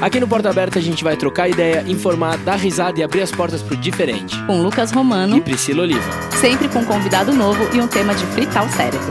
Aqui no Porta Aberta a gente vai trocar ideia, informar, dar risada e abrir as portas pro diferente. Com Lucas Romano e Priscila Oliva. Sempre com um convidado novo e um tema de fritar o cérebro.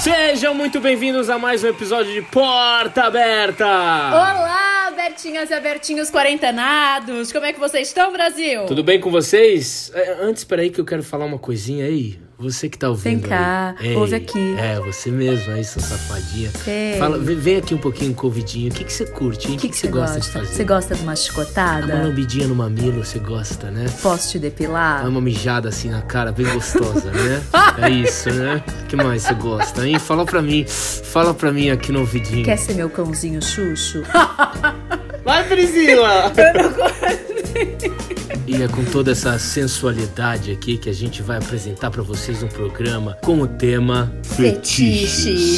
Sejam muito bem-vindos a mais um episódio de Porta Aberta! Olá, Bertinhas e Abertinhos quarentenados! Como é que vocês estão, Brasil? Tudo bem com vocês? É, antes, peraí que eu quero falar uma coisinha aí. Você que tá ouvindo. Vem cá, aí. ouve aqui. É, você mesmo aí, sua safadinha. Fala, vem, aqui um pouquinho com o que, que você curte, hein? O que, que, que, você gosta, de fazer? Você gosta de uma chicotada? Uma lambidinha no mamilo, você gosta, né? Posso te depilar? Uma mijada assim na cara, bem gostosa, né? é isso, né? O que mais você gosta, hein? Fala pra mim. Fala pra mim aqui no ouvidinho. Quer ser meu cãozinho Xuxo? Vai, Priscila! Eu não E é com toda essa sensualidade aqui que a gente vai apresentar para vocês um programa com o tema Fetiches,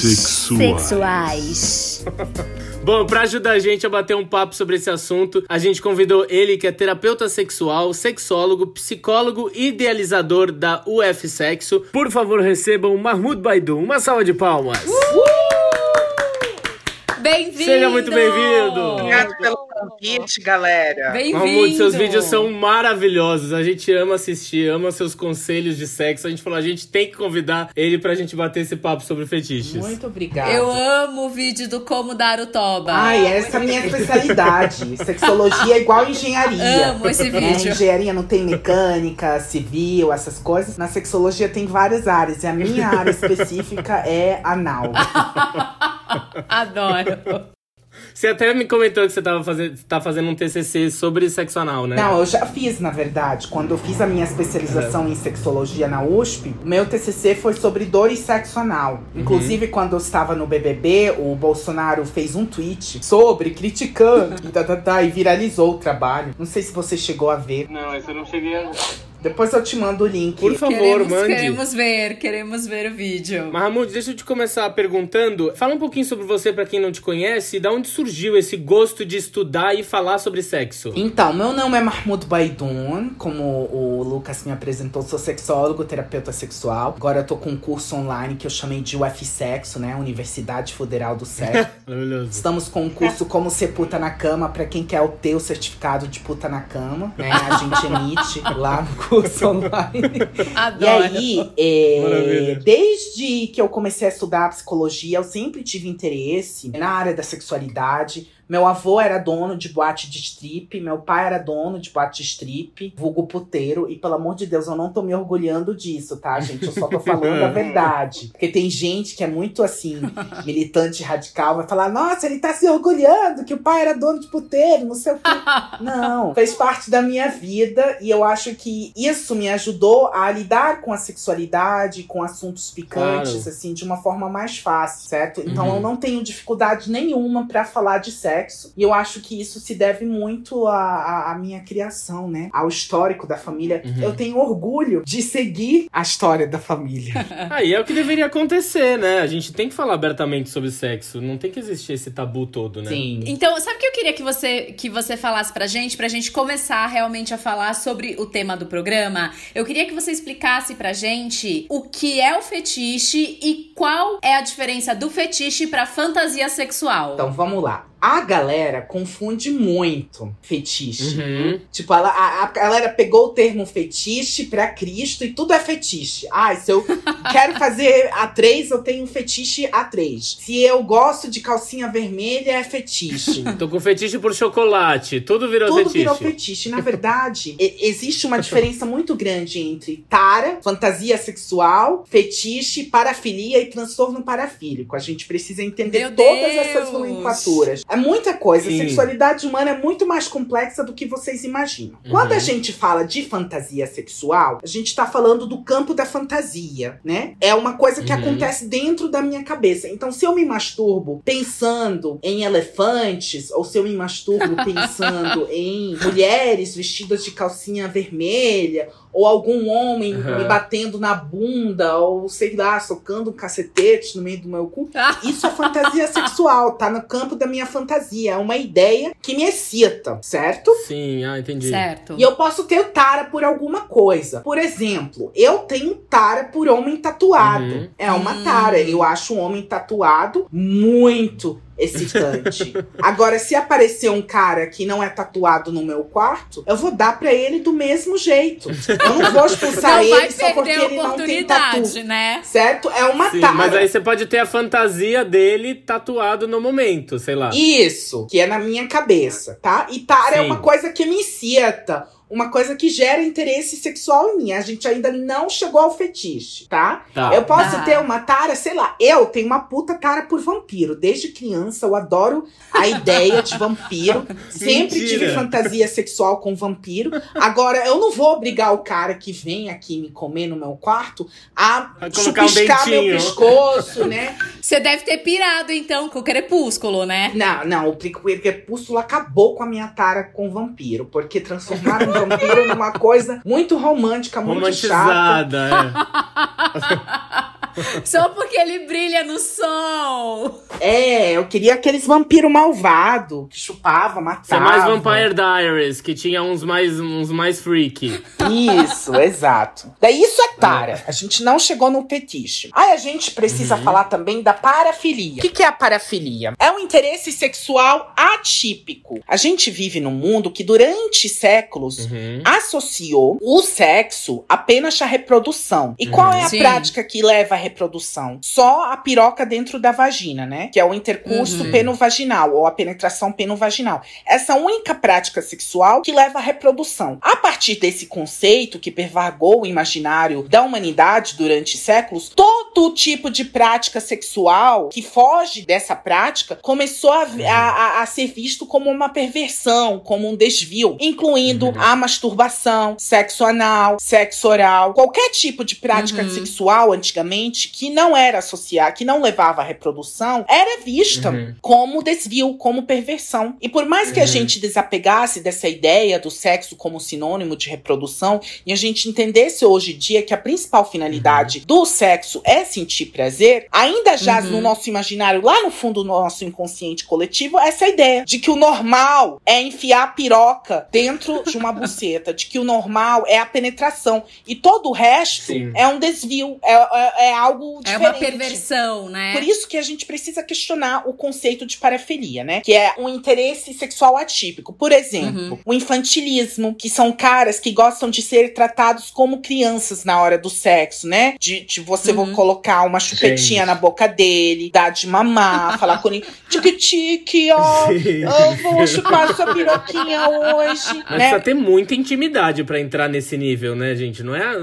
sexuais. sexuais. Bom, para ajudar a gente a bater um papo sobre esse assunto, a gente convidou ele, que é terapeuta sexual, sexólogo, psicólogo e idealizador da UF Sexo. Por favor, recebam Mahmoud Baidu. Uma salva de palmas. Uh! Bem-vindo! Seja muito bem-vindo! Obrigado pelo convite, galera. Bem-vindo! seus vídeos são maravilhosos. A gente ama assistir, ama seus conselhos de sexo. A gente falou, a gente tem que convidar ele pra gente bater esse papo sobre fetiches. Muito obrigada. Eu amo o vídeo do como dar o toba. Ai, essa é a minha especialidade. Sexologia é igual engenharia. Amo esse vídeo. É, engenharia não tem mecânica, civil, essas coisas. Na sexologia tem várias áreas. E a minha área específica é anal. Adoro. Você até me comentou que você estava fazendo, tá fazendo um TCC sobre sexo anal, né? Não, eu já fiz, na verdade. Quando eu fiz a minha especialização é. em sexologia na USP, meu TCC foi sobre dor e sexo anal. Uhum. Inclusive, quando eu estava no BBB, o Bolsonaro fez um tweet sobre, criticando, e, tá, tá, tá, e viralizou o trabalho. Não sei se você chegou a ver. Não, esse eu não cheguei a depois eu te mando o link. Por favor, queremos, mande. Queremos ver, queremos ver o vídeo. Mahmoud, deixa eu te começar perguntando. Fala um pouquinho sobre você para quem não te conhece. Da onde surgiu esse gosto de estudar e falar sobre sexo? Então, meu nome é Mahmoud Baidun. Como o Lucas me apresentou, sou sexólogo, terapeuta sexual. Agora eu tô com um curso online que eu chamei de UF Sexo, né? Universidade Federal do Sexo. Maravilhoso. Estamos com um curso Como Ser Puta na Cama para quem quer ter o certificado de puta na cama. Né? A gente emite lá no curso curso online. Adoro. E aí, é, desde que eu comecei a estudar psicologia, eu sempre tive interesse na área da sexualidade. Meu avô era dono de boate de strip, meu pai era dono de boate de strip, vulgo puteiro, e pelo amor de Deus, eu não tô me orgulhando disso, tá, gente? Eu só tô falando a verdade. Porque tem gente que é muito assim, militante radical, vai falar: nossa, ele tá se orgulhando que o pai era dono de puteiro, não sei o quê. Não, fez parte da minha vida e eu acho que isso me ajudou a lidar com a sexualidade, com assuntos picantes, claro. assim, de uma forma mais fácil, certo? Então uhum. eu não tenho dificuldade nenhuma para falar de sexo sexo. E eu acho que isso se deve muito à, à minha criação, né? Ao histórico da família. Uhum. Eu tenho orgulho de seguir a história da família. Aí é o que deveria acontecer, né? A gente tem que falar abertamente sobre sexo. Não tem que existir esse tabu todo, né? Sim. Então, sabe o que eu queria que você, que você falasse pra gente? Pra gente começar realmente a falar sobre o tema do programa. Eu queria que você explicasse pra gente o que é o fetiche e qual é a diferença do fetiche pra fantasia sexual. Então, vamos lá. A galera confunde muito fetiche. Uhum. Tipo, ela, a, a, galera pegou o termo fetiche pra Cristo e tudo é fetiche. Ah, se eu quero fazer A3, eu tenho fetiche A3. Se eu gosto de calcinha vermelha, é fetiche. Tô com fetiche por chocolate. Tudo virou tudo fetiche. Tudo virou fetiche. Na verdade, existe uma diferença muito grande entre tara, fantasia sexual, fetiche, parafilia e transtorno parafílico. A gente precisa entender Meu todas Deus. essas nomenclaturas. É muita coisa. Sim. A sexualidade humana é muito mais complexa do que vocês imaginam. Uhum. Quando a gente fala de fantasia sexual, a gente tá falando do campo da fantasia, né? É uma coisa que uhum. acontece dentro da minha cabeça. Então, se eu me masturbo pensando em elefantes, ou se eu me masturbo pensando em mulheres vestidas de calcinha vermelha, ou algum homem uhum. me batendo na bunda, ou sei lá, socando um cacetete no meio do meu cu. Isso é fantasia sexual, tá no campo da minha fantasia. É uma ideia que me excita, certo? Sim, ah, entendi. Certo. E eu posso ter tara por alguma coisa. Por exemplo, eu tenho tara por homem tatuado. Uhum. É uma tara. Eu acho um homem tatuado muito excitante. Agora, se aparecer um cara que não é tatuado no meu quarto, eu vou dar para ele do mesmo jeito. Eu não vou expulsar não ele só porque ele não tem tatu. né? Certo? É uma Sim, Mas aí você pode ter a fantasia dele tatuado no momento, sei lá. Isso, que é na minha cabeça, tá? E tara é uma coisa que me incita uma coisa que gera interesse sexual em mim. A gente ainda não chegou ao fetiche, tá? tá. Eu posso ah. ter uma tara, sei lá, eu tenho uma puta tara por vampiro. Desde criança eu adoro a ideia de vampiro. Sempre tive fantasia sexual com vampiro. Agora, eu não vou obrigar o cara que vem aqui me comer no meu quarto a chupiscar um meu pescoço, né? Você deve ter pirado, então, com o crepúsculo, né? Não, não, o crepúsculo acabou com a minha tara com vampiro, porque transformaram vampiro numa coisa muito romântica, muito chata. É. Só porque ele brilha no sol. É, eu queria aqueles vampiros malvados que chupava, matava. É mais Vampire Diaries, que tinha uns mais, uns mais freak. Isso, exato. Daí isso é tara. A gente não chegou no fetiche. Aí a gente precisa uhum. falar também da parafilia. O que, que é a parafilia? É um interesse sexual atípico. A gente vive num mundo que durante séculos uhum. associou o sexo apenas à reprodução. E qual é a Sim. prática que leva à reprodução? Só a piroca dentro da vagina, né? Que é o intercurso uhum. penovaginal ou a penetração penovaginal. Essa única prática sexual que leva à reprodução. A partir desse conceito que pervagou o imaginário da humanidade durante séculos, todo tipo de prática sexual que foge dessa prática começou a, a, a ser visto como uma perversão, como um desvio, incluindo uhum. a masturbação, sexo anal, sexo oral, qualquer tipo de prática uhum. sexual antigamente que não era associada, que não levava à reprodução, era vista uhum. como desvio, como perversão. E por mais que a uhum. gente desapegasse dessa ideia do sexo como sinônimo de reprodução e a gente entendesse hoje em dia que a principal finalidade uhum. do sexo é sentir prazer, ainda jaz no uhum. nosso imaginário, lá no fundo do nosso inconsciente coletivo, essa ideia de que o normal é enfiar a piroca dentro de uma buceta, de que o normal é a penetração e todo o resto Sim. é um desvio, é, é, é algo diferente. É uma perversão, né? Por isso que a gente precisa questionar o conceito de parafilia, né? Que é um interesse sexual atípico. Por exemplo, uhum. o infantilismo, que são caras que gostam de ser tratados como crianças na hora do sexo, né? De, de você uhum. vou colocar uma chupetinha Gente. na boca dele, dar de mamar, falar com ele, tique-tique, ó, eu vou chupar sua piroquinha hoje. Mas né? precisa ter muita intimidade para entrar nesse nível, né, gente? Não é.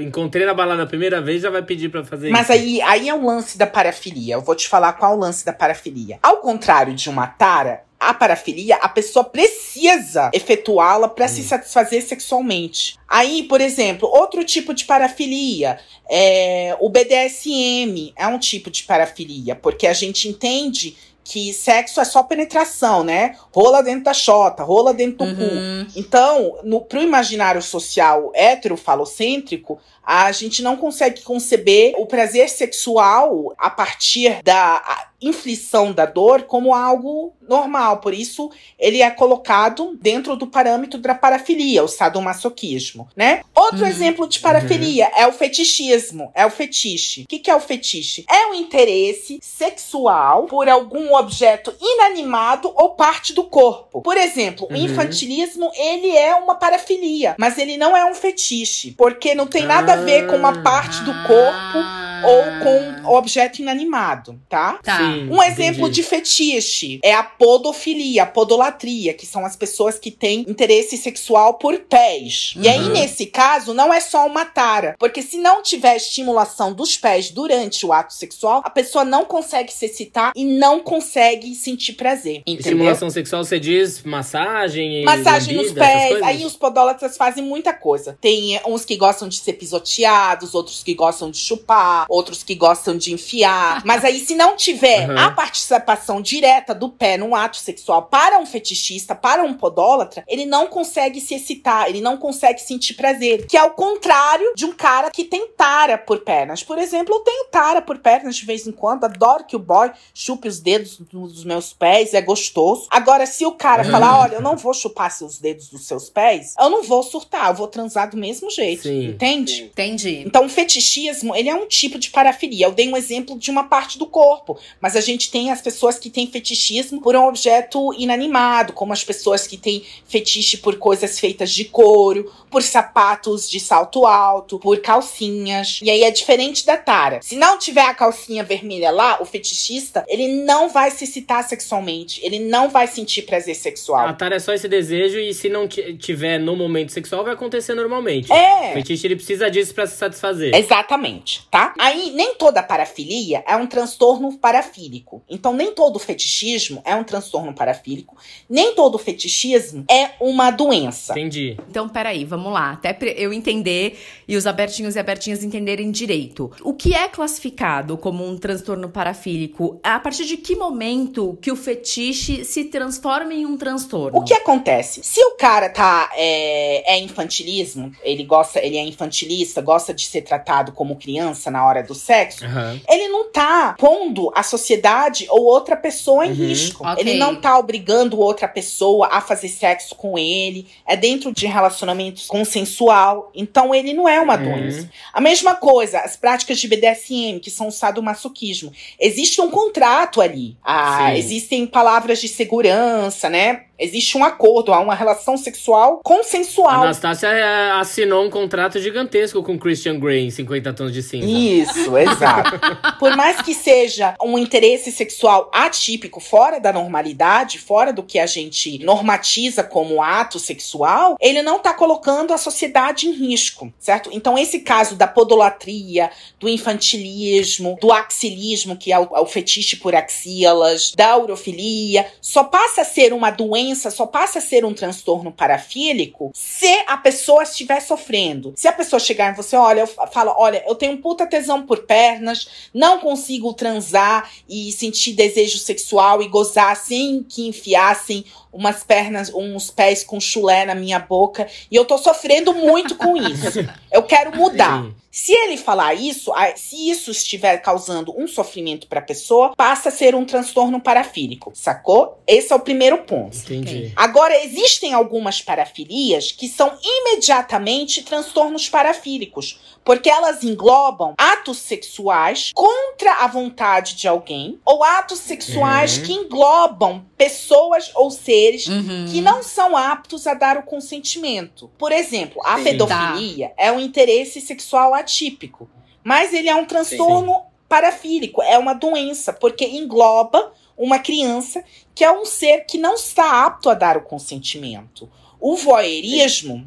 Encontrei na balada a primeira vez, já vai pedir para fazer Mas aí, aí é o lance da parafilia. Eu vou te falar qual é o lance da parafilia. Ao contrário de uma tara, a parafilia, a pessoa precisa efetuá-la para hum. se satisfazer sexualmente. Aí, por exemplo, outro tipo de parafilia é o BDSM, é um tipo de parafilia, porque a gente entende que sexo é só penetração, né? Rola dentro da chota, rola dentro do uhum. cu. Então, no, pro imaginário social heterofalocêntrico, a gente não consegue conceber o prazer sexual a partir da inflição da dor como algo normal. Por isso, ele é colocado dentro do parâmetro da parafilia, o sadomasoquismo, né? Outro uhum. exemplo de parafilia uhum. é o fetichismo, é o fetiche. O que, que é o fetiche? É o interesse sexual por algum objeto inanimado ou parte do corpo. Por exemplo, uhum. o infantilismo, ele é uma parafilia, mas ele não é um fetiche, porque não tem nada a ver com uma parte do corpo ou com objeto inanimado, tá? Tá. Sim, um exemplo entendi. de fetiche é a podofilia, a podolatria, que são as pessoas que têm interesse sexual por pés. Uhum. E aí, uhum. nesse caso, não é só uma tara, porque se não tiver estimulação dos pés durante o ato sexual, a pessoa não consegue se excitar e não consegue sentir prazer. Entendeu? Estimulação sexual, você diz massagem? Massagem nos pés. Aí os podólatras fazem muita coisa. Tem uns que gostam de ser pisoteados, outros que gostam de chupar, outros que gostam de enfiar. Mas aí, se não tiver uhum. a participação direta do pé no ato sexual para um fetichista, para um podólatra, ele não consegue se excitar, ele não consegue sentir prazer. Que é o contrário de um cara que tem tara por pernas. Por exemplo, eu tenho tara por pernas de vez em quando, adoro que o boy chupe os dedos dos meus pés, é gostoso. Agora, se o cara uhum. falar, olha, eu não vou chupar seus dedos dos seus pés, eu não vou surtar, eu vou transar do mesmo jeito. Sim. Entende? Entendi. Então, o fetichismo, ele é um tipo de parafilia. Eu dei um exemplo de uma parte do corpo, mas a gente tem as pessoas que têm fetichismo por um objeto inanimado, como as pessoas que têm fetiche por coisas feitas de couro, por sapatos de salto alto, por calcinhas. E aí é diferente da tara. Se não tiver a calcinha vermelha lá, o fetichista, ele não vai se excitar sexualmente, ele não vai sentir prazer sexual. A tara é só esse desejo e se não tiver no momento sexual, vai acontecer normalmente. É. O fetiche ele precisa disso para se satisfazer. Exatamente, tá? Aí nem toda parafilia é um transtorno parafílico. Então nem todo fetichismo é um transtorno parafílico, nem todo fetichismo é uma doença. Entendi. Então, peraí, vamos lá. Até eu entender e os abertinhos e abertinhas entenderem direito. O que é classificado como um transtorno parafílico? A partir de que momento que o fetiche se transforma em um transtorno? O que acontece? Se o cara tá é, é infantilismo, ele gosta, ele é infantilista, gosta de ser tratado como criança na hora do sexo, uhum. ele não tá pondo a sociedade ou outra pessoa em uhum. risco. Okay. Ele não tá obrigando outra pessoa a fazer sexo com ele. É dentro de relacionamentos consensual. Então ele não é uma uhum. doença. A mesma coisa, as práticas de BDSM, que são o sadomasoquismo. Existe um contrato ali. Ah, existem palavras de segurança, né? Existe um acordo, há uma relação sexual consensual. A Anastácia é, assinou um contrato gigantesco com Christian Grey em 50 Tons de Cinza. Isso, exato. Por mais que seja um interesse sexual atípico, fora da normalidade, fora do que a gente normatiza como ato sexual, ele não está colocando a sociedade em risco, certo? Então, esse caso da podolatria, do infantilismo, do axilismo, que é o, é o fetiche por axilas, da urofilia, só passa a ser uma doença só passa a ser um transtorno parafílico se a pessoa estiver sofrendo. Se a pessoa chegar em você, olha, eu falo, olha, eu tenho um puta tesão por pernas, não consigo transar e sentir desejo sexual e gozar sem que enfiassem umas pernas, uns pés com chulé na minha boca e eu tô sofrendo muito com isso. Eu quero mudar. Sim. Se ele falar isso, se isso estiver causando um sofrimento para a pessoa, passa a ser um transtorno parafílico, sacou? Esse é o primeiro ponto. Entendi. Agora, existem algumas parafilias que são imediatamente transtornos parafílicos, porque elas englobam atos sexuais contra a vontade de alguém ou atos sexuais uhum. que englobam pessoas ou seres uhum. que não são aptos a dar o consentimento. Por exemplo, a Sim. pedofilia tá. é um interesse sexual atípico. Mas ele é um transtorno sim, sim. parafílico, é uma doença, porque engloba uma criança que é um ser que não está apto a dar o consentimento. O voyeurismo sim.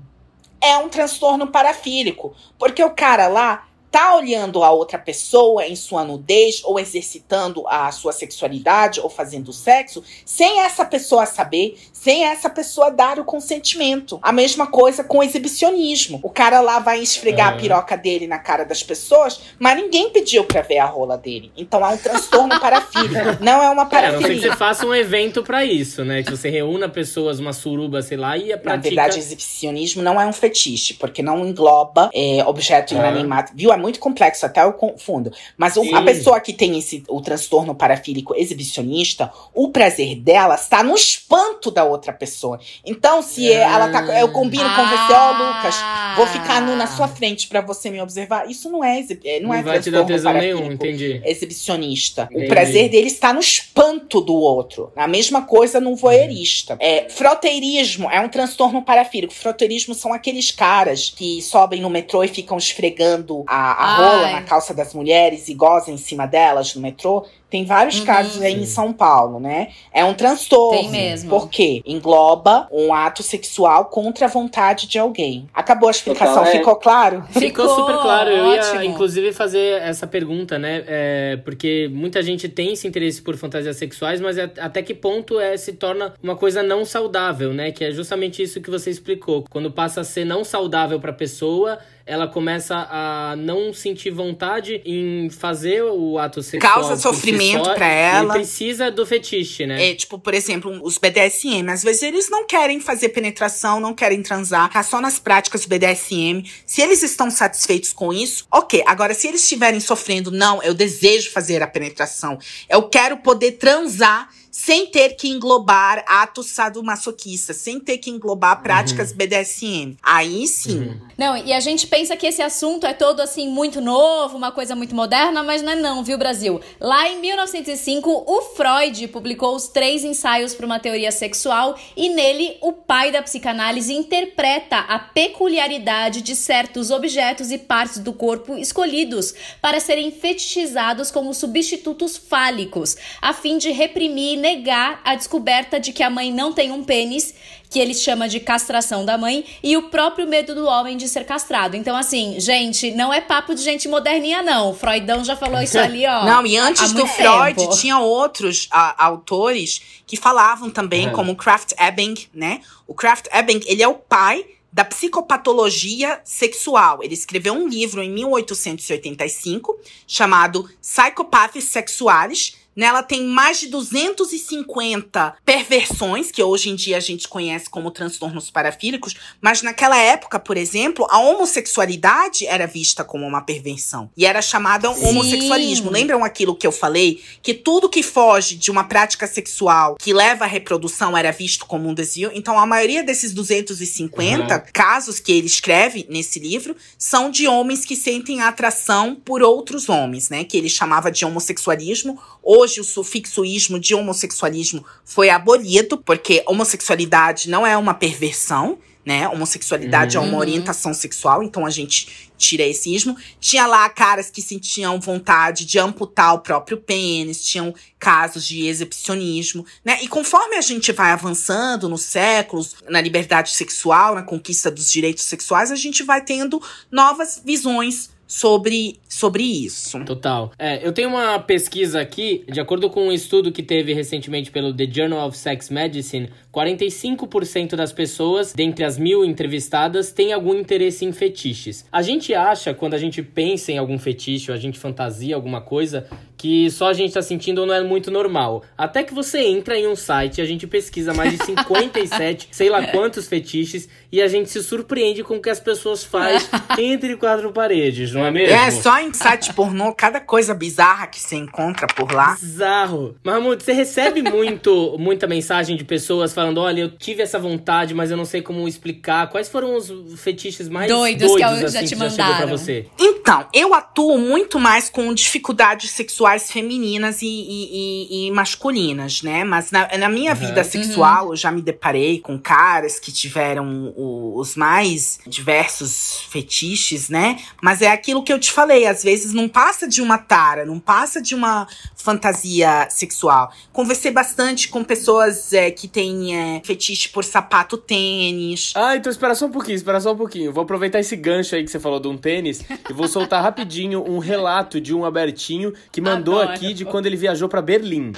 é um transtorno parafílico, porque o cara lá tá olhando a outra pessoa em sua nudez ou exercitando a sua sexualidade ou fazendo sexo sem essa pessoa saber, sem essa pessoa dar o consentimento. A mesma coisa com o exibicionismo. O cara lá vai esfregar a piroca dele na cara das pessoas, mas ninguém pediu pra ver a rola dele. Então há um transtorno parafílico. Não é uma parafilia. É, não sei que você faça um evento para isso, né? Que você reúna pessoas, uma suruba, sei lá, e a pratica... Na verdade, exibicionismo não é um fetiche, porque não engloba é, objeto inanimado. Viu? É muito complexo, até eu confundo. Mas o, a pessoa que tem esse, o transtorno parafílico exibicionista, o prazer dela está no espanto da outra pessoa. Então, se ah. ela tá. Eu combino ah. com você, ó, oh, Lucas, vou ficar nu na sua frente para você me observar. Isso não é, é não, não é vai te dar parafílico nenhum, entendi. exibicionista. Entendi. O prazer dele está no espanto do outro. A mesma coisa no voyeurista. É, froteirismo é um transtorno parafílico. Froteirismo são aqueles caras que sobem no metrô e ficam esfregando a, a rola na calça das mulheres e goza em cima delas no metrô. Tem vários uhum, casos aí em São Paulo, né? É um transtorno. Tem mesmo. Porque engloba um ato sexual contra a vontade de alguém. Acabou a explicação, é... ficou claro? Ficou, ficou super claro. Eu ótimo. ia, inclusive, fazer essa pergunta, né? É, porque muita gente tem esse interesse por fantasias sexuais, mas é, até que ponto é, se torna uma coisa não saudável, né? Que é justamente isso que você explicou. Quando passa a ser não saudável para a pessoa, ela começa a não sentir vontade em fazer o ato sexual. Causa sofrimento si para ela. E precisa do fetiche, né? É, tipo, por exemplo, os BDSM. Às vezes eles não querem fazer penetração, não querem transar, tá só nas práticas BDSM. Se eles estão satisfeitos com isso, ok. Agora, se eles estiverem sofrendo, não, eu desejo fazer a penetração, eu quero poder transar sem ter que englobar atos sadomasoquistas, sem ter que englobar práticas uhum. BDSM. Aí sim. Uhum. Não, e a gente pensa que esse assunto é todo assim muito novo, uma coisa muito moderna, mas não é não, viu, Brasil? Lá em 1905, o Freud publicou os três ensaios para uma teoria sexual e nele o pai da psicanálise interpreta a peculiaridade de certos objetos e partes do corpo escolhidos para serem fetichizados como substitutos fálicos, a fim de reprimir negar a descoberta de que a mãe não tem um pênis que ele chama de castração da mãe, e o próprio medo do homem de ser castrado. Então, assim, gente, não é papo de gente moderninha, não. Freudão já falou isso ali, ó. Não, e antes do Freud, tempo. tinha outros a, autores que falavam também, uhum. como Kraft Ebing, né? O Kraft Ebing, ele é o pai da psicopatologia sexual. Ele escreveu um livro em 1885 chamado Psychopathies Sexuales, Nela tem mais de 250 perversões, que hoje em dia a gente conhece como transtornos parafílicos, mas naquela época, por exemplo, a homossexualidade era vista como uma perversão. E era chamada Sim. homossexualismo. Lembram aquilo que eu falei? Que tudo que foge de uma prática sexual que leva à reprodução era visto como um desvio. Então, a maioria desses 250 uhum. casos que ele escreve nesse livro são de homens que sentem atração por outros homens, né? Que ele chamava de homossexualismo Hoje o sufixoísmo de homossexualismo foi abolido, porque homossexualidade não é uma perversão, né? Homossexualidade uhum. é uma uhum. orientação sexual, então a gente tira esse ismo. Tinha lá caras que sentiam vontade de amputar o próprio pênis, tinham casos de exibicionismo, né? E conforme a gente vai avançando nos séculos, na liberdade sexual, na conquista dos direitos sexuais, a gente vai tendo novas visões sobre, sobre isso. Total. É, eu tenho uma pesquisa aqui, de acordo com um estudo que teve recentemente pelo The Journal of Sex Medicine, 45% das pessoas, dentre as mil entrevistadas, têm algum interesse em fetiches. A gente acha, quando a gente pensa em algum fetiche ou a gente fantasia alguma coisa, que só a gente tá sentindo ou não é muito normal. Até que você entra em um site, a gente pesquisa mais de 57, sei lá quantos fetiches, e a gente se surpreende com o que as pessoas fazem entre quatro paredes, não é mesmo? É, só em site pornô, cada coisa bizarra que você encontra por lá. Bizarro. Mahmoud, você recebe muito, muita mensagem de pessoas falando: olha, eu tive essa vontade, mas eu não sei como explicar. Quais foram os fetiches mais doidos, doidos que, eu assim, já te que já chegou pra você? Então, eu atuo muito mais com dificuldades sexuais femininas e, e, e, masculinas, né? Mas na, na minha uhum. vida sexual, uhum. eu já me deparei com caras que tiveram o, os mais diversos fetiches, né? Mas é aquilo que eu te falei, às vezes não passa de uma tara, não passa de uma fantasia sexual. Conversei bastante com pessoas é, que têm é, fetiche por sapato tênis. Ah, então espera só um pouquinho, espera só um pouquinho. Vou aproveitar esse gancho aí que você falou de um tênis e vou soltar rapidinho um relato de um abertinho que mandou mandou Adoro. aqui de quando ele viajou para Berlim.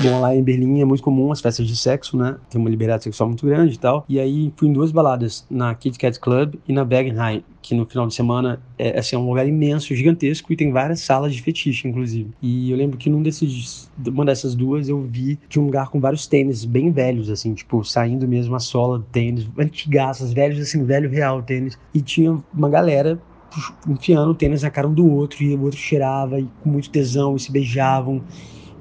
Bom, lá em Berlim é muito comum as festas de sexo, né? Tem uma liberdade sexual muito grande e tal. E aí fui em duas baladas, na Kit Kat Club e na Bergenheim, que no final de semana é, assim, é um lugar imenso, gigantesco e tem várias salas de fetiche, inclusive. E eu lembro que num desses, uma dessas duas eu vi de um lugar com vários tênis bem velhos, assim, tipo, saindo mesmo a sola do tênis, antigaças, velhos, assim, velho real tênis. E tinha uma galera enfiando o tênis na cara um do outro, e o outro cheirava, e com muito tesão, e se beijavam,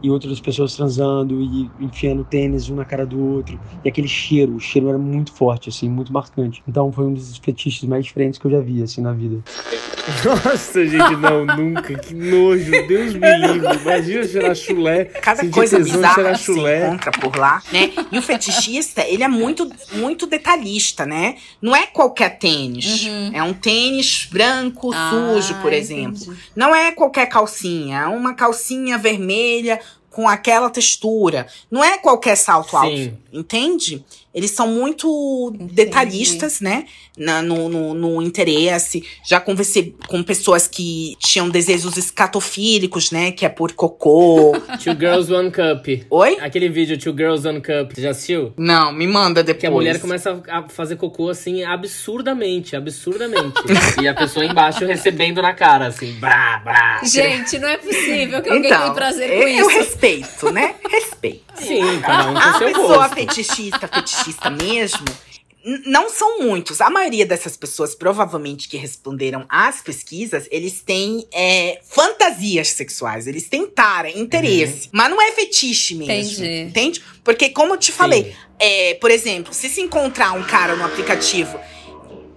e outras pessoas transando, e enfiando tênis um na cara do outro, e aquele cheiro, o cheiro era muito forte, assim, muito marcante. Então foi um dos fetiches mais diferentes que eu já vi, assim, na vida. Nossa, gente, não, nunca. Que nojo. Deus me livre. Imagina cheirar chulé. Cada coisa bizarra se encontra por lá, né? E o fetichista, ele é muito, muito detalhista, né? Não é qualquer tênis. Uhum. É um tênis branco, ah, sujo, por exemplo. Entendi. Não é qualquer calcinha. É uma calcinha vermelha com aquela textura. Não é qualquer salto Sim. alto, entende? Eles são muito Entendi. detalhistas, né? Na, no, no, no, interesse. Já conversei com pessoas que tinham desejos escatofílicos, né? Que é por cocô. Two Girls One Cup. Oi? Aquele vídeo Two Girls One Cup. Você já assistiu? Não, me manda depois. Que a mulher começa a fazer cocô assim absurdamente, absurdamente. e a pessoa embaixo recebendo na cara, assim, brá, brá. Gente, não é possível que alguém então, tenha prazer com eu, isso. Eu respeito, né? Respeito. Sim, cada um com a seu pessoa gosto. fetichista, fetichista mesmo, não são muitos. A maioria dessas pessoas, provavelmente, que responderam às pesquisas, eles têm é, fantasias sexuais, eles têm tara, interesse. Uhum. Mas não é fetiche mesmo. Entendi. Entende? Porque, como eu te falei, é, por exemplo, se se encontrar um cara no aplicativo,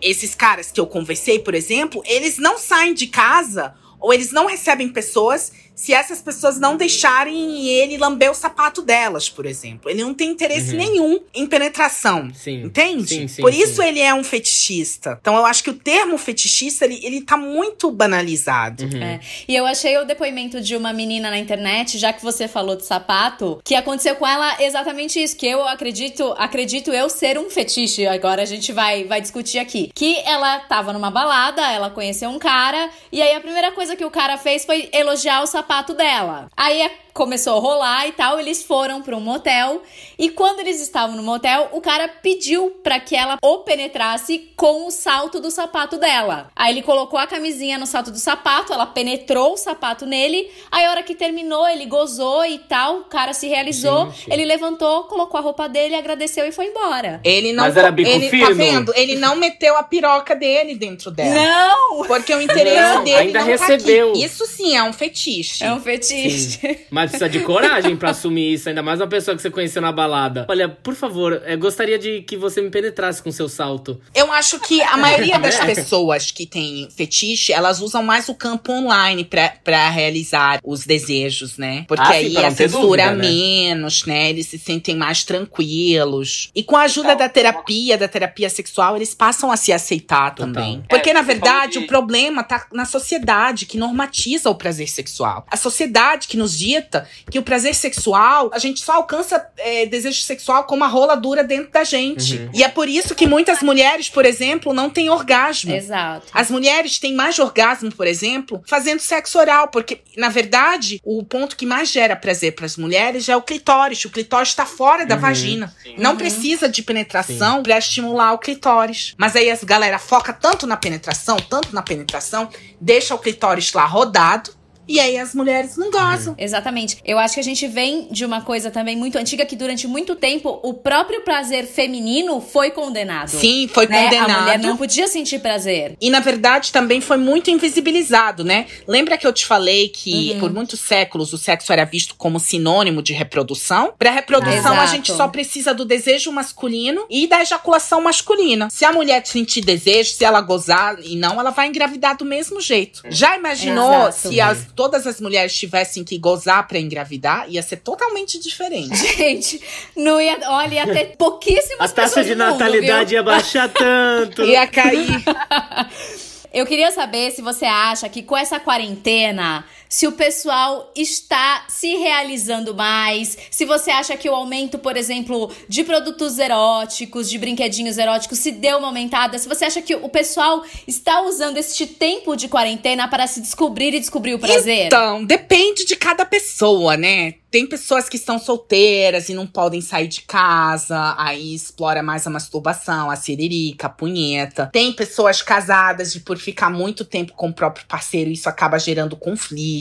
esses caras que eu conversei, por exemplo, eles não saem de casa ou eles não recebem pessoas se essas pessoas não deixarem ele lamber o sapato delas, por exemplo. Ele não tem interesse uhum. nenhum em penetração. Sim. Entende? Sim, sim, por isso sim. ele é um fetichista. Então eu acho que o termo fetichista, ele, ele tá muito banalizado. Uhum. É. E eu achei o depoimento de uma menina na internet, já que você falou de sapato, que aconteceu com ela exatamente isso, que eu acredito, acredito eu ser um fetiche. Agora a gente vai, vai discutir aqui. Que ela tava numa balada, ela conheceu um cara, e aí a primeira coisa que o cara fez foi elogiar o sapato sapato dela. Aí é começou a rolar e tal, eles foram para um motel e quando eles estavam no motel, o cara pediu para que ela o penetrasse com o salto do sapato dela. Aí ele colocou a camisinha no salto do sapato, ela penetrou o sapato nele. Aí a hora que terminou, ele gozou e tal, o cara se realizou, Gente. ele levantou, colocou a roupa dele, agradeceu e foi embora. Ele não Mas era bico ele tá vendo? Ele não meteu a piroca dele dentro dela. Não. Porque o interesse não, dele ainda não recebeu. Tá aqui. Isso sim é um fetiche. É um fetiche. Sim. Mas precisa de coragem para assumir isso, ainda mais uma pessoa que você conheceu na balada. Olha, por favor, eu gostaria de que você me penetrasse com seu salto. Eu acho que a maioria das é. pessoas que tem fetiche, elas usam mais o campo online para realizar os desejos, né? Porque ah, aí sim, a censura dúvida, né? menos, né? Eles se sentem mais tranquilos. E com a ajuda então, da terapia, da terapia sexual, eles passam a se aceitar Total. também. Porque, na verdade, o problema tá na sociedade que normatiza o prazer sexual. A sociedade que nos dita que o prazer sexual, a gente só alcança é, desejo sexual com uma rola dura dentro da gente. Uhum. E é por isso que muitas mulheres, por exemplo, não têm orgasmo. Exato. As mulheres têm mais orgasmo, por exemplo, fazendo sexo oral, porque, na verdade, o ponto que mais gera prazer para as mulheres é o clitóris. O clitóris está fora da uhum. vagina. Sim. Não uhum. precisa de penetração para estimular o clitóris. Mas aí as galera foca tanto na penetração, tanto na penetração, deixa o clitóris lá rodado e aí as mulheres não gozam. Uhum. Exatamente. Eu acho que a gente vem de uma coisa também muito antiga que durante muito tempo o próprio prazer feminino foi condenado. Sim, foi né? condenado. A mulher não podia sentir prazer. E na verdade também foi muito invisibilizado, né? Lembra que eu te falei que uhum. por muitos séculos o sexo era visto como sinônimo de reprodução? Para reprodução ah, a gente só precisa do desejo masculino e da ejaculação masculina. Se a mulher sentir desejo, se ela gozar e não, ela vai engravidar do mesmo jeito. Já imaginou Exato. se as todas as mulheres tivessem que gozar para engravidar, ia ser totalmente diferente. Gente, não ia, olha, ia ter pouquíssimas A taxa de natalidade mundo, ia baixar tanto. ia cair. Eu queria saber se você acha que com essa quarentena se o pessoal está se realizando mais, se você acha que o aumento, por exemplo, de produtos eróticos, de brinquedinhos eróticos, se deu uma aumentada, se você acha que o pessoal está usando este tempo de quarentena para se descobrir e descobrir o prazer. Então, depende de cada pessoa, né? Tem pessoas que estão solteiras e não podem sair de casa, aí explora mais a masturbação, a siririca, a punheta. Tem pessoas casadas e por ficar muito tempo com o próprio parceiro, isso acaba gerando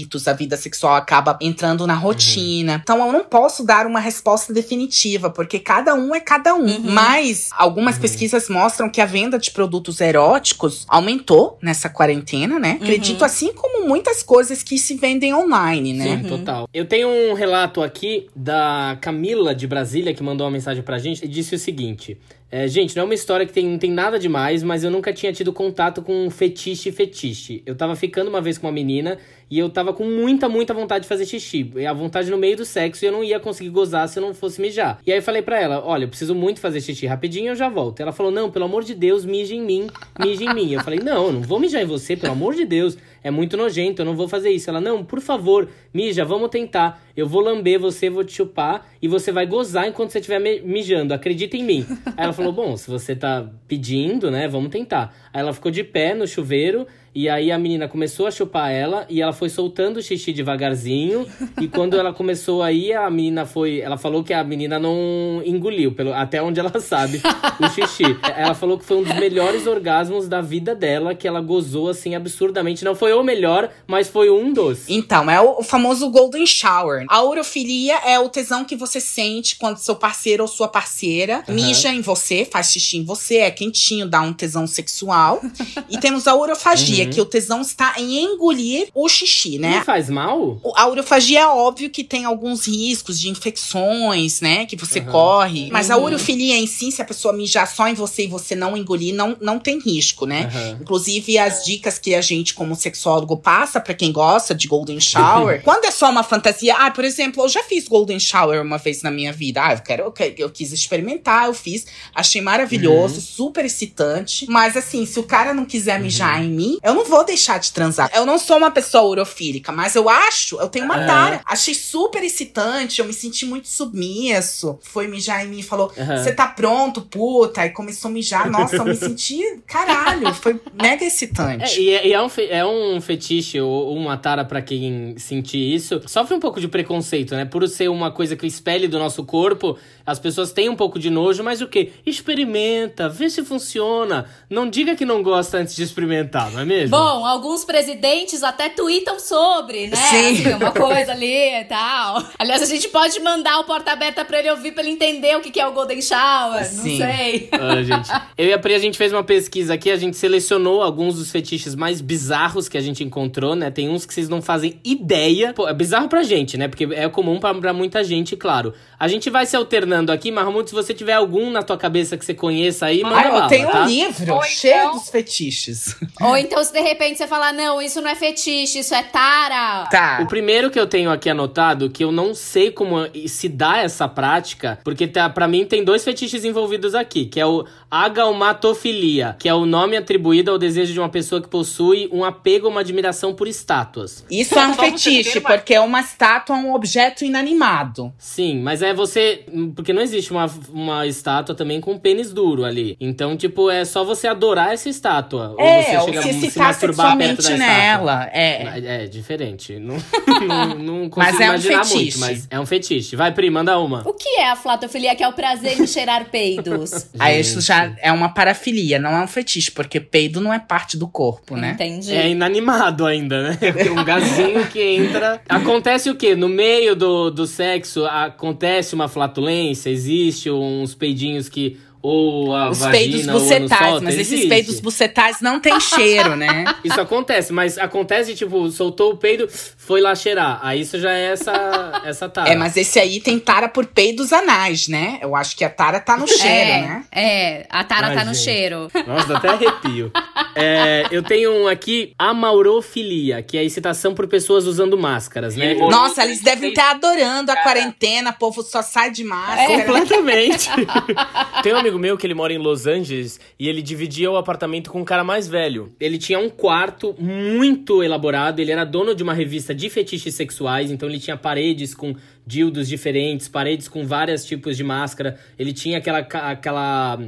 conflitos, a vida sexual acaba entrando na rotina. Uhum. Então eu não posso dar uma resposta definitiva, porque cada um é cada um. Uhum. Mas algumas uhum. pesquisas mostram que a venda de produtos eróticos aumentou nessa quarentena, né? Acredito uhum. assim como muitas coisas que se vendem online, né? Sim, total. Eu tenho um relato aqui da Camila de Brasília, que mandou uma mensagem pra gente e disse o seguinte: é, gente, não é uma história que tem, não tem nada demais, mas eu nunca tinha tido contato com fetiche fetiche. Eu tava ficando uma vez com uma menina e eu tava com muita, muita vontade de fazer xixi. A vontade no meio do sexo e eu não ia conseguir gozar se eu não fosse mijar. E aí eu falei pra ela: olha, eu preciso muito fazer xixi rapidinho eu já volto. Ela falou: não, pelo amor de Deus, mije em mim, mije em mim. Eu falei: não, eu não vou mijar em você, pelo amor de Deus. É muito nojento, eu não vou fazer isso. Ela: não, por favor, mija, vamos tentar. Eu vou lamber você, vou te chupar e você vai gozar enquanto você estiver mijando. Acredita em mim. Aí ela falou: bom, se você tá pedindo, né, vamos tentar. Aí ela ficou de pé no chuveiro E aí a menina começou a chupar ela e ela foi soltando o xixi devagarzinho. e quando ela começou aí, a menina foi. Ela falou que a menina não engoliu, pelo, até onde ela sabe, o xixi. Ela falou que foi um dos melhores orgasmos da vida dela, que ela gozou assim absurdamente. Não foi o melhor, mas foi um dos. Então, é o famoso Golden Shower. A urofilia é o tesão que você sente quando seu parceiro ou sua parceira uhum. mija em você, faz xixi em você, é quentinho, dá um tesão sexual. e temos a urofagia uhum. Que o tesão está em engolir o xixi, né? Não faz mal? A urofagia é óbvio que tem alguns riscos de infecções, né? Que você uhum. corre. Mas a uhum. urofilia em si, se a pessoa mijar só em você e você não engolir, não, não tem risco, né? Uhum. Inclusive, as dicas que a gente, como sexólogo, passa para quem gosta de Golden Shower. quando é só uma fantasia, ah, por exemplo, eu já fiz Golden Shower uma vez na minha vida. Ah, eu quero, eu, eu quis experimentar, eu fiz, achei maravilhoso, uhum. super excitante. Mas assim, se o cara não quiser mijar uhum. em mim, eu não vou deixar de transar. Eu não sou uma pessoa urofílica, mas eu acho, eu tenho uma uhum. tara. Achei super excitante, eu me senti muito submisso. Foi mijar em mim e falou: Você tá pronto, puta? E começou a mijar. Nossa, eu me senti, caralho, foi mega excitante. É, e é, e é, um, é um fetiche ou uma tara para quem sentir isso. Sofre um pouco de preconceito, né? Por ser uma coisa que espelhe do nosso corpo, as pessoas têm um pouco de nojo, mas o que? Experimenta, vê se funciona. Não diga que não gosta antes de experimentar, não é mesmo? Bom, alguns presidentes até tweetam sobre, né? Sim. Assim, uma coisa ali e tal. Aliás, a gente pode mandar o porta aberta pra ele ouvir, pra ele entender o que é o Golden Shower. Sim. Não sei. Ah, gente, eu e a Pri, a gente fez uma pesquisa aqui, a gente selecionou alguns dos fetiches mais bizarros que a gente encontrou, né? Tem uns que vocês não fazem ideia. Pô, é bizarro pra gente, né? Porque é comum pra, pra muita gente, claro. A gente vai se alternando aqui, Marmuto, se você tiver algum na tua cabeça que você conheça aí, manda ah, bala, eu tenho tá? um livro Ou cheio então... dos fetiches. Ou então, de repente você falar, não, isso não é fetiche, isso é tara. Tá. O primeiro que eu tenho aqui anotado, que eu não sei como se dá essa prática, porque tá, para mim tem dois fetiches envolvidos aqui, que é o agalmatofilia, que é o nome atribuído ao desejo de uma pessoa que possui um apego ou uma admiração por estátuas. Isso é um fetiche, porque uma estátua é um objeto inanimado. Sim, mas é você. Porque não existe uma, uma estátua também com pênis duro ali. Então, tipo, é só você adorar essa estátua. É, ou você chega ou se, se masturbar perto da nela. É. É diferente. Não, não, não consigo mas é imaginar um muito, mas é um fetiche. Vai, Pri, manda uma. O que é a flatofilia? Que é o prazer em cheirar peidos. Aí isso já é uma parafilia, não é um fetiche, porque peido não é parte do corpo, né? Entendi. É inanimado ainda, né? um gazinho que entra. Acontece o quê? No meio do, do sexo, acontece uma flatulência, existe uns peidinhos que ou a Os vagina, peidos bucetais, mas existe. esses peidos bucetais não tem cheiro, né? Isso acontece, mas acontece, tipo, soltou o peido, foi lá cheirar. Aí isso já é essa, essa tara. É, mas esse aí tem tara por peidos anais, né? Eu acho que a tara tá no cheiro, é, né? É, a tara Ai, tá no cheiro. Nossa, dá até arrepio. é, eu tenho um aqui, amaurofilia, que é a excitação por pessoas usando máscaras, né? Nossa, eles devem estar adorando a quarentena, o povo só sai de máscara. É. Completamente. tem um amigo amigo meu que ele mora em Los Angeles e ele dividia o apartamento com um cara mais velho. Ele tinha um quarto muito elaborado, ele era dono de uma revista de fetiches sexuais, então ele tinha paredes com dildos diferentes, paredes com vários tipos de máscara. Ele tinha aquela aquela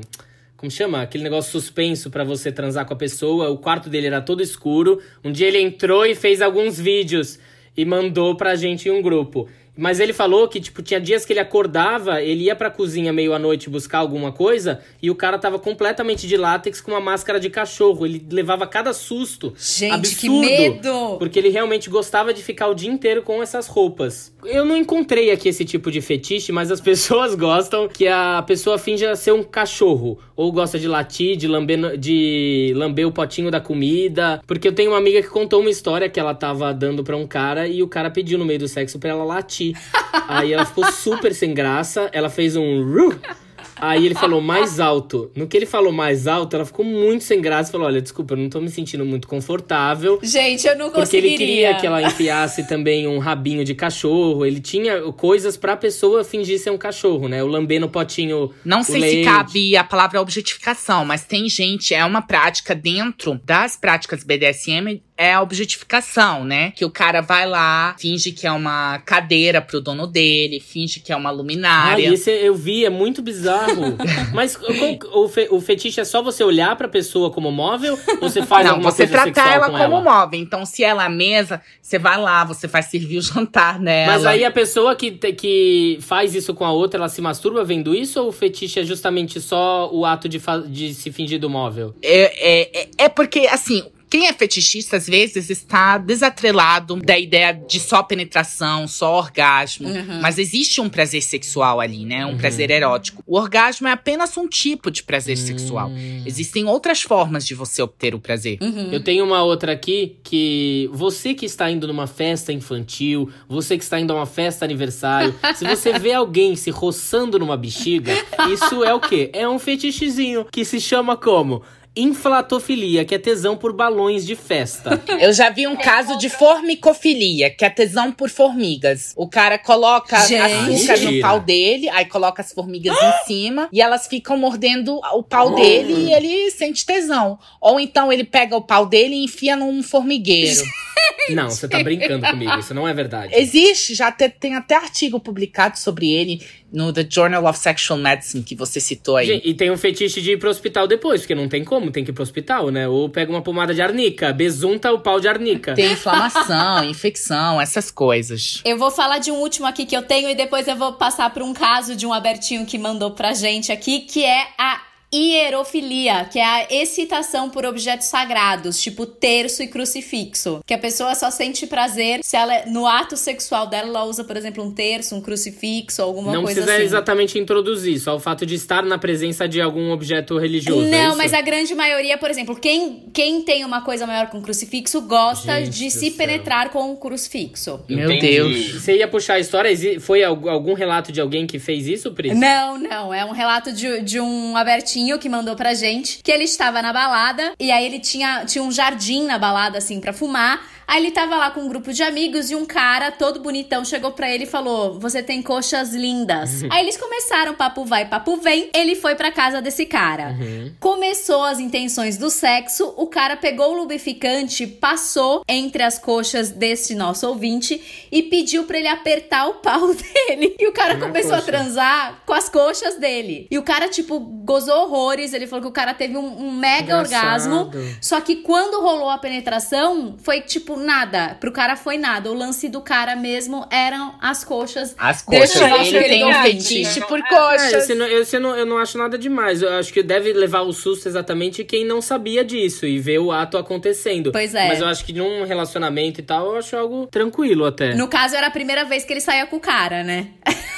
como chama? Aquele negócio suspenso para você transar com a pessoa. O quarto dele era todo escuro. Um dia ele entrou e fez alguns vídeos e mandou pra gente em um grupo. Mas ele falou que, tipo, tinha dias que ele acordava, ele ia pra cozinha meio à noite buscar alguma coisa e o cara tava completamente de látex com uma máscara de cachorro. Ele levava cada susto. Gente, absurdo, que medo! Porque ele realmente gostava de ficar o dia inteiro com essas roupas. Eu não encontrei aqui esse tipo de fetiche, mas as pessoas gostam que a pessoa finja ser um cachorro. Ou gosta de latir, de lamber, de lamber o potinho da comida. Porque eu tenho uma amiga que contou uma história que ela tava dando pra um cara e o cara pediu no meio do sexo pra ela latir. Aí ela ficou super sem graça, ela fez um ru. Aí ele falou mais alto. No que ele falou mais alto, ela ficou muito sem graça. Falou: Olha, desculpa, eu não tô me sentindo muito confortável. Gente, eu não conseguiria. Porque ele queria que ela enfiasse também um rabinho de cachorro. Ele tinha coisas pra pessoa fingir ser um cachorro, né? O lamber no potinho. Não sei leite. se cabe a palavra objetificação, mas tem gente, é uma prática dentro das práticas BDSM é a objetificação, né? Que o cara vai lá, finge que é uma cadeira pro dono dele, finge que é uma luminária. Ah, esse eu vi, é muito bizarro. Mas o, fe, o fetiche é só você olhar pra pessoa como móvel? Ou você faz Não, alguma você coisa tratar ela com como ela? móvel. Então, se ela é mesa, você vai lá, você vai servir o jantar nela. Mas aí a pessoa que, que faz isso com a outra, ela se masturba vendo isso? Ou o fetiche é justamente só o ato de, de se fingir do móvel? É, é, é- é porque, assim, quem é fetichista, às vezes, está desatrelado da ideia de só penetração, só orgasmo. Uhum. Mas existe um prazer sexual ali, né? Um Uhum. prazer erótico. O orgasmo é apenas um tipo de prazer sexual. Hum. Existem outras formas de você obter o prazer. Uhum. Eu tenho uma outra aqui que você que está indo numa festa infantil, você que está indo a uma festa aniversário, se você vê alguém se roçando numa bexiga, isso é o quê? É um fetichezinho que se chama como? Inflatofilia, que é tesão por balões de festa. Eu já vi um caso de formicofilia, que é tesão por formigas. O cara coloca Gente. açúcar no pau dele, aí coloca as formigas em cima e elas ficam mordendo o pau dele e ele sente tesão. Ou então ele pega o pau dele e enfia num formigueiro. Não, você tá brincando comigo, isso não é verdade. Existe, já te- tem até artigo publicado sobre ele no The Journal of Sexual Medicine, que você citou aí. Gente, E tem um fetiche de ir pro hospital depois, porque não tem como, tem que ir pro hospital, né? Ou pega uma pomada de arnica, besunta o pau de arnica. Tem inflamação, infecção, essas coisas. Eu vou falar de um último aqui que eu tenho e depois eu vou passar por um caso de um abertinho que mandou pra gente aqui, que é a hierofilia, que é a excitação por objetos sagrados, tipo terço e crucifixo. Que a pessoa só sente prazer se ela, no ato sexual dela, ela usa, por exemplo, um terço, um crucifixo, alguma Não coisa precisa assim. exatamente introduzir, só o fato de estar na presença de algum objeto religioso. é Não, isso? mas a grande maioria, por exemplo, quem, quem tem uma coisa maior com crucifixo gosta Gente de se céu. penetrar com o crucifixo. Meu Entendi. Deus. Você ia puxar a história? Foi algu- algum relato de alguém que fez isso, Pri? Não, não. É um relato de, de um Abertinho que mandou pra gente que ele estava na balada e aí ele tinha, tinha um jardim na balada, assim, pra fumar. Aí ele tava lá com um grupo de amigos e um cara todo bonitão chegou pra ele e falou: Você tem coxas lindas. aí eles começaram, papo vai, papo vem. Ele foi pra casa desse cara. Começou as intenções do sexo, o cara pegou o lubrificante, passou entre as coxas desse nosso ouvinte e pediu pra ele apertar o pau dele. E o cara começou a coxa. transar com as coxas dele. E o cara, tipo, gozou horrores. Ele falou que o cara teve um, um mega Engraçado. orgasmo. Só que quando rolou a penetração, foi tipo nada. Pro cara foi nada. O lance do cara mesmo eram as coxas. As coxas. eu Ele tem um fetiche por É, coxas. não- esse não- eu não acho nada demais. Eu acho que deve levar o susto exatamente quem não sabia disso e vê o ato acontecendo. Pois é. Mas eu acho que num relacionamento e tal, eu acho algo tranquilo até. No caso, era a primeira vez que ele saía com o cara, né?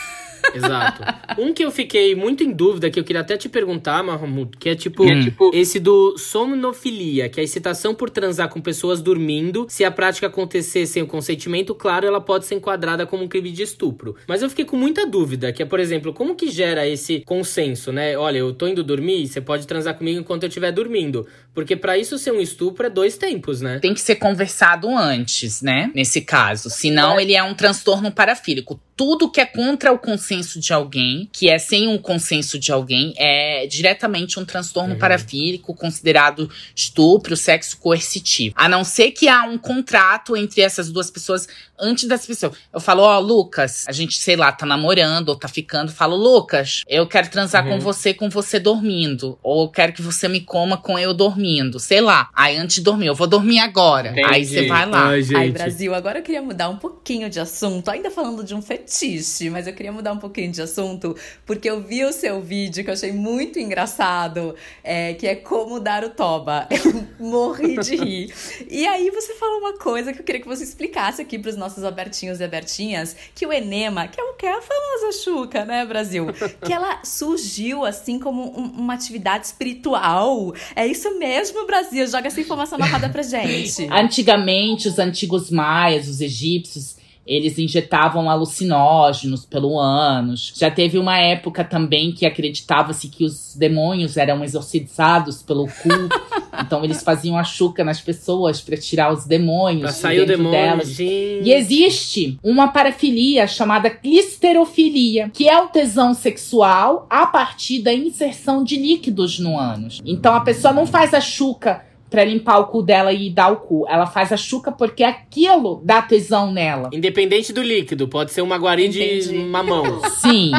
Exato. Um que eu fiquei muito em dúvida, que eu queria até te perguntar, Mahmoud, que é tipo, é tipo- esse do somnofilia, que é a excitação por transar com pessoas dormindo. Se a prática acontecer sem o consentimento, claro, ela pode ser enquadrada como um crime de estupro. Mas eu fiquei com muita dúvida, que é, por exemplo, como que gera esse consenso, né? Olha, eu tô indo dormir, você pode transar comigo enquanto eu estiver dormindo. Porque pra isso ser um estupro é dois tempos, né? Tem que ser conversado antes, né? Nesse caso. Senão, ele é um transtorno parafílico. Tudo que é contra o consenso de alguém, que é sem um consenso de alguém, é diretamente um transtorno Uhum. parafílico, considerado estupro, sexo coercitivo. A não ser que há um contrato entre essas duas pessoas antes das pessoas. Eu falo, ó, Lucas, a gente, sei lá, tá namorando ou tá ficando. Falo, Lucas, eu quero transar Uhum. com você com você dormindo. Ou eu quero que você me coma com eu dormindo. Sei lá. Aí antes de dormir, eu vou dormir agora. Entendi. Aí você vai lá. Ai. Ai, Brasil, agora eu queria mudar um pouquinho de assunto, ainda falando de um fetiche, mas eu queria mudar um pouquinho de assunto, porque eu vi o seu vídeo que eu achei muito engraçado, é, que é como dar o toba. Eu morri de rir. E aí você falou uma coisa que eu queria que você explicasse aqui para os nossos abertinhos e abertinhas, que o enema, que é o que é a famosa chuca, né, Brasil? Que ela surgiu assim como um- uma atividade espiritual. É isso mesmo, Brasil. Joga essa informação na roda pra gente. Antigamente, os antigos maias, os egípcios, eles injetavam alucinógenos pelo ânus. Já teve uma época também que acreditava-se que os demônios eram exorcizados pelo cu. então eles faziam a chuca nas pessoas para tirar os demônios Pra de sair o demônio, delas. gente. E existe uma parafilia chamada clisterofilia, que é o tesão sexual a partir da inserção de líquidos no ânus. Então a pessoa não faz a chuca pra limpar o cu dela e dar o cu. Ela faz a chuca porque aquilo dá tesão nela. Independente do líquido, pode ser uma guari de mamão. Sim.